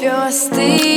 you're still